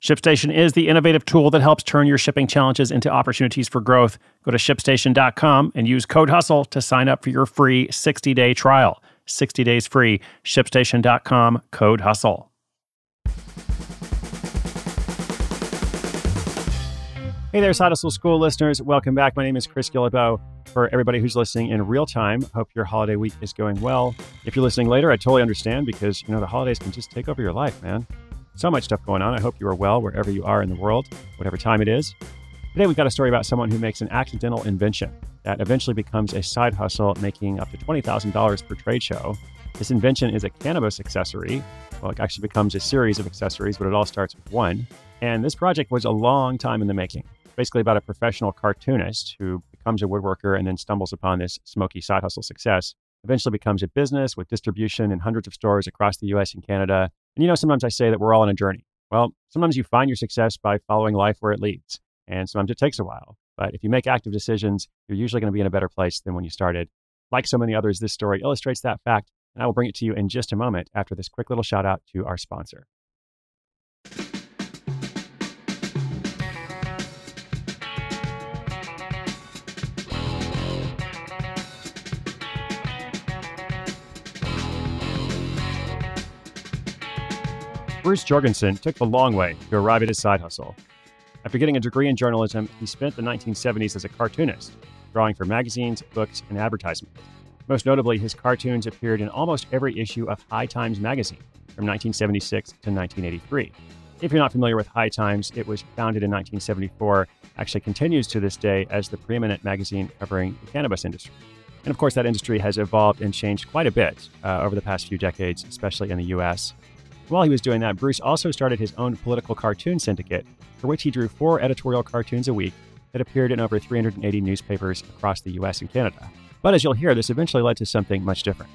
ShipStation is the innovative tool that helps turn your shipping challenges into opportunities for growth. Go to shipstation.com and use code HUSTLE to sign up for your free 60 day trial. 60 days free. ShipStation.com, code HUSTLE. Hey there, Side Hustle School listeners. Welcome back. My name is Chris Guillebeau. For everybody who's listening in real time, hope your holiday week is going well. If you're listening later, I totally understand because, you know, the holidays can just take over your life, man. So much stuff going on. I hope you are well wherever you are in the world, whatever time it is. Today, we've got a story about someone who makes an accidental invention that eventually becomes a side hustle, making up to $20,000 per trade show. This invention is a cannabis accessory. Well, it actually becomes a series of accessories, but it all starts with one. And this project was a long time in the making. Basically, about a professional cartoonist who becomes a woodworker and then stumbles upon this smoky side hustle success. Eventually becomes a business with distribution in hundreds of stores across the US and Canada, and you know, sometimes I say that we're all on a journey. Well, sometimes you find your success by following life where it leads, and sometimes it takes a while. But if you make active decisions, you're usually going to be in a better place than when you started. Like so many others, this story illustrates that fact, and I will bring it to you in just a moment after this quick little shout out to our sponsor. Bruce Jorgensen took the long way to arrive at his side hustle. After getting a degree in journalism, he spent the 1970s as a cartoonist, drawing for magazines, books, and advertisements. Most notably, his cartoons appeared in almost every issue of High Times magazine from 1976 to 1983. If you're not familiar with High Times, it was founded in 1974, actually continues to this day as the preeminent magazine covering the cannabis industry. And of course, that industry has evolved and changed quite a bit uh, over the past few decades, especially in the US. While he was doing that, Bruce also started his own political cartoon syndicate, for which he drew four editorial cartoons a week that appeared in over 380 newspapers across the US and Canada. But as you'll hear, this eventually led to something much different.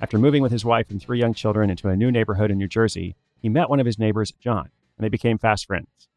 After moving with his wife and three young children into a new neighborhood in New Jersey, he met one of his neighbors, John, and they became fast friends.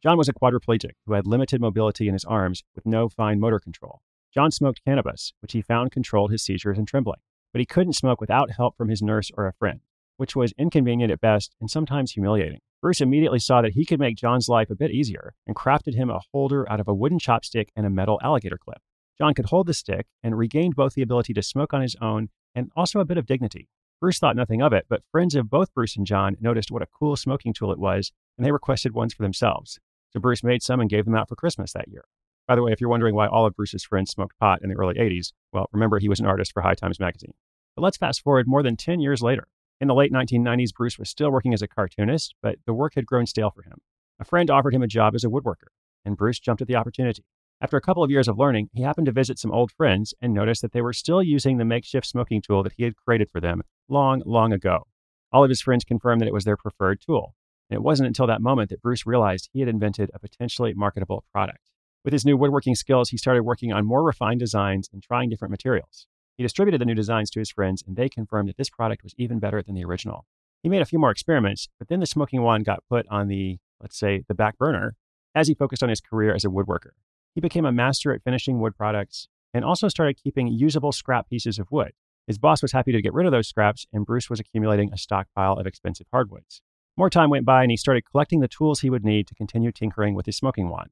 John was a quadriplegic who had limited mobility in his arms with no fine motor control. John smoked cannabis, which he found controlled his seizures and trembling, but he couldn't smoke without help from his nurse or a friend which was inconvenient at best and sometimes humiliating. Bruce immediately saw that he could make John's life a bit easier and crafted him a holder out of a wooden chopstick and a metal alligator clip. John could hold the stick and regained both the ability to smoke on his own and also a bit of dignity. Bruce thought nothing of it, but friends of both Bruce and John noticed what a cool smoking tool it was, and they requested ones for themselves. So Bruce made some and gave them out for Christmas that year. By the way, if you're wondering why all of Bruce's friends smoked pot in the early 80s, well, remember he was an artist for High Times magazine. But let's fast forward more than 10 years later. In the late 1990s, Bruce was still working as a cartoonist, but the work had grown stale for him. A friend offered him a job as a woodworker, and Bruce jumped at the opportunity. After a couple of years of learning, he happened to visit some old friends and noticed that they were still using the makeshift smoking tool that he had created for them long, long ago. All of his friends confirmed that it was their preferred tool. And it wasn't until that moment that Bruce realized he had invented a potentially marketable product. With his new woodworking skills, he started working on more refined designs and trying different materials. He distributed the new designs to his friends, and they confirmed that this product was even better than the original. He made a few more experiments, but then the smoking wand got put on the, let's say, the back burner as he focused on his career as a woodworker. He became a master at finishing wood products and also started keeping usable scrap pieces of wood. His boss was happy to get rid of those scraps, and Bruce was accumulating a stockpile of expensive hardwoods. More time went by, and he started collecting the tools he would need to continue tinkering with his smoking wand.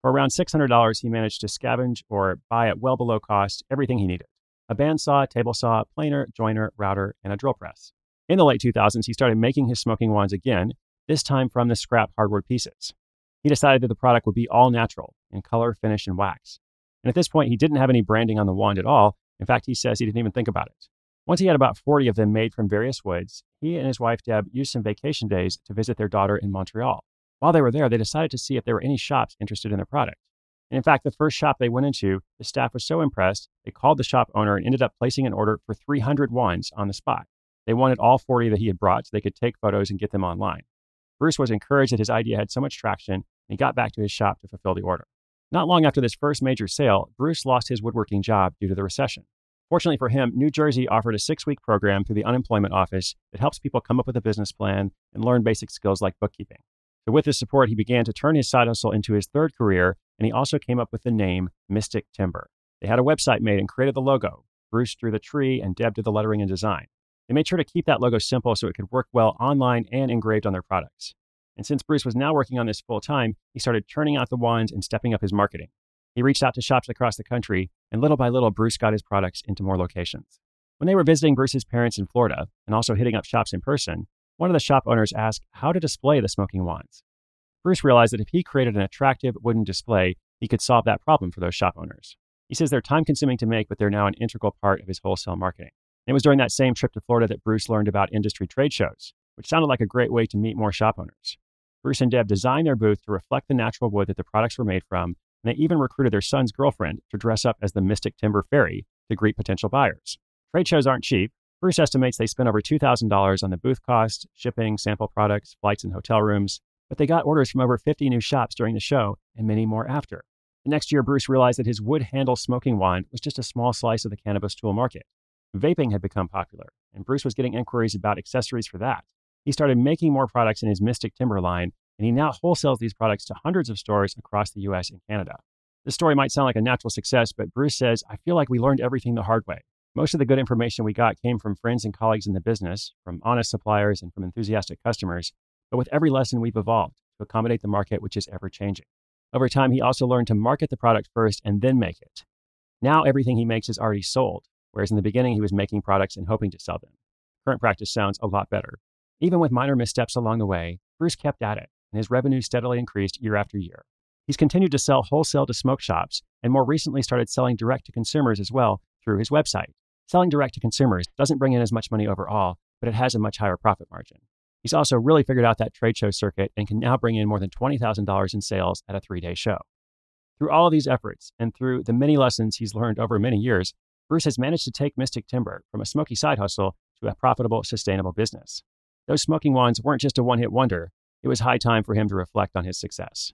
For around $600, he managed to scavenge or buy at well below cost everything he needed a bandsaw, table saw, planer, joiner, router, and a drill press. In the late 2000s, he started making his smoking wands again, this time from the scrap hardwood pieces. He decided that the product would be all natural in color, finish, and wax. And at this point, he didn't have any branding on the wand at all. In fact, he says he didn't even think about it. Once he had about 40 of them made from various woods, he and his wife Deb used some vacation days to visit their daughter in Montreal. While they were there, they decided to see if there were any shops interested in the product. And in fact, the first shop they went into, the staff was so impressed, they called the shop owner and ended up placing an order for 300 wands on the spot. They wanted all 40 that he had brought so they could take photos and get them online. Bruce was encouraged that his idea had so much traction, and he got back to his shop to fulfill the order. Not long after this first major sale, Bruce lost his woodworking job due to the recession. Fortunately for him, New Jersey offered a six week program through the unemployment office that helps people come up with a business plan and learn basic skills like bookkeeping. So, with this support, he began to turn his side hustle into his third career, and he also came up with the name Mystic Timber. They had a website made and created the logo. Bruce drew the tree, and Deb did the lettering and design. They made sure to keep that logo simple so it could work well online and engraved on their products. And since Bruce was now working on this full time, he started turning out the wands and stepping up his marketing. He reached out to shops across the country, and little by little, Bruce got his products into more locations. When they were visiting Bruce's parents in Florida and also hitting up shops in person, one of the shop owners asked how to display the smoking wands. Bruce realized that if he created an attractive wooden display, he could solve that problem for those shop owners. He says they're time consuming to make, but they're now an integral part of his wholesale marketing. And it was during that same trip to Florida that Bruce learned about industry trade shows, which sounded like a great way to meet more shop owners. Bruce and Deb designed their booth to reflect the natural wood that the products were made from, and they even recruited their son's girlfriend to dress up as the Mystic Timber Fairy to greet potential buyers. Trade shows aren't cheap. Bruce estimates they spent over $2,000 on the booth cost, shipping, sample products, flights, and hotel rooms but they got orders from over 50 new shops during the show and many more after. The next year, Bruce realized that his wood handle smoking wand was just a small slice of the cannabis tool market. Vaping had become popular, and Bruce was getting inquiries about accessories for that. He started making more products in his Mystic Timber line, and he now wholesales these products to hundreds of stores across the US and Canada. This story might sound like a natural success, but Bruce says, I feel like we learned everything the hard way. Most of the good information we got came from friends and colleagues in the business, from honest suppliers, and from enthusiastic customers. But with every lesson, we've evolved to accommodate the market, which is ever changing. Over time, he also learned to market the product first and then make it. Now, everything he makes is already sold, whereas in the beginning, he was making products and hoping to sell them. Current practice sounds a lot better. Even with minor missteps along the way, Bruce kept at it, and his revenue steadily increased year after year. He's continued to sell wholesale to smoke shops, and more recently started selling direct to consumers as well through his website. Selling direct to consumers doesn't bring in as much money overall, but it has a much higher profit margin. He's also really figured out that trade show circuit and can now bring in more than $20,000 in sales at a three day show. Through all of these efforts and through the many lessons he's learned over many years, Bruce has managed to take Mystic Timber from a smoky side hustle to a profitable, sustainable business. Those smoking wands weren't just a one hit wonder, it was high time for him to reflect on his success.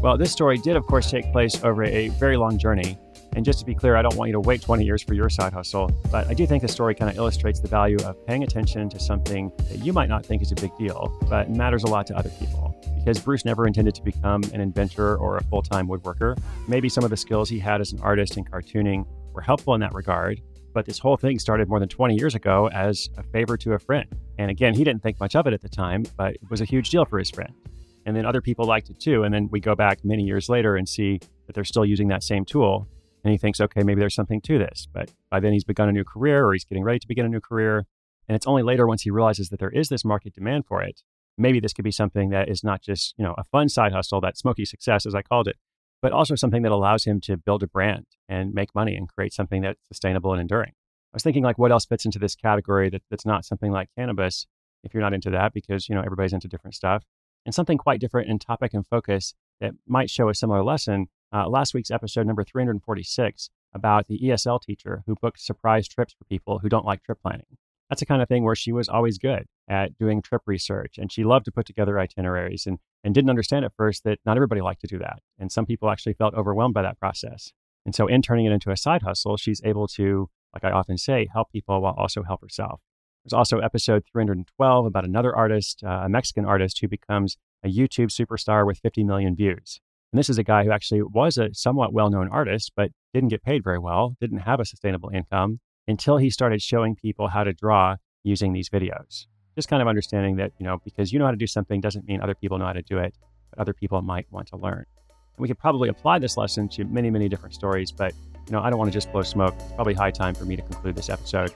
Well, this story did, of course, take place over a very long journey and just to be clear, I don't want you to wait 20 years for your side hustle, but I do think the story kind of illustrates the value of paying attention to something that you might not think is a big deal, but matters a lot to other people. Because Bruce never intended to become an inventor or a full time woodworker. Maybe some of the skills he had as an artist and cartooning were helpful in that regard, but this whole thing started more than 20 years ago as a favor to a friend. And again, he didn't think much of it at the time, but it was a huge deal for his friend. And then other people liked it too. And then we go back many years later and see that they're still using that same tool and he thinks, okay, maybe there's something to this. But by then he's begun a new career or he's getting ready to begin a new career. And it's only later once he realizes that there is this market demand for it. Maybe this could be something that is not just, you know, a fun side hustle, that smoky success, as I called it, but also something that allows him to build a brand and make money and create something that's sustainable and enduring. I was thinking like what else fits into this category that, that's not something like cannabis, if you're not into that, because you know everybody's into different stuff. And something quite different in topic and focus that might show a similar lesson uh, last week's episode number 346 about the ESL teacher who booked surprise trips for people who don't like trip planning. That's the kind of thing where she was always good at doing trip research and she loved to put together itineraries and, and didn't understand at first that not everybody liked to do that. And some people actually felt overwhelmed by that process. And so, in turning it into a side hustle, she's able to, like I often say, help people while also help herself. There's also episode 312 about another artist, uh, a Mexican artist who becomes a YouTube superstar with 50 million views. And this is a guy who actually was a somewhat well known artist, but didn't get paid very well, didn't have a sustainable income until he started showing people how to draw using these videos. Just kind of understanding that, you know, because you know how to do something doesn't mean other people know how to do it, but other people might want to learn. We could probably apply this lesson to many, many different stories, but you know, I don't want to just blow smoke. It's probably high time for me to conclude this episode.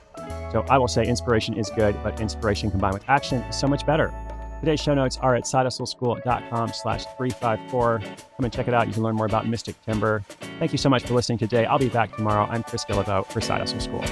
So I will say inspiration is good, but inspiration combined with action is so much better. Today's show notes are at sidehustleschool.com slash 354. Come and check it out. You can learn more about Mystic Timber. Thank you so much for listening today. I'll be back tomorrow. I'm Chris Guillebeau for Side Hustle School.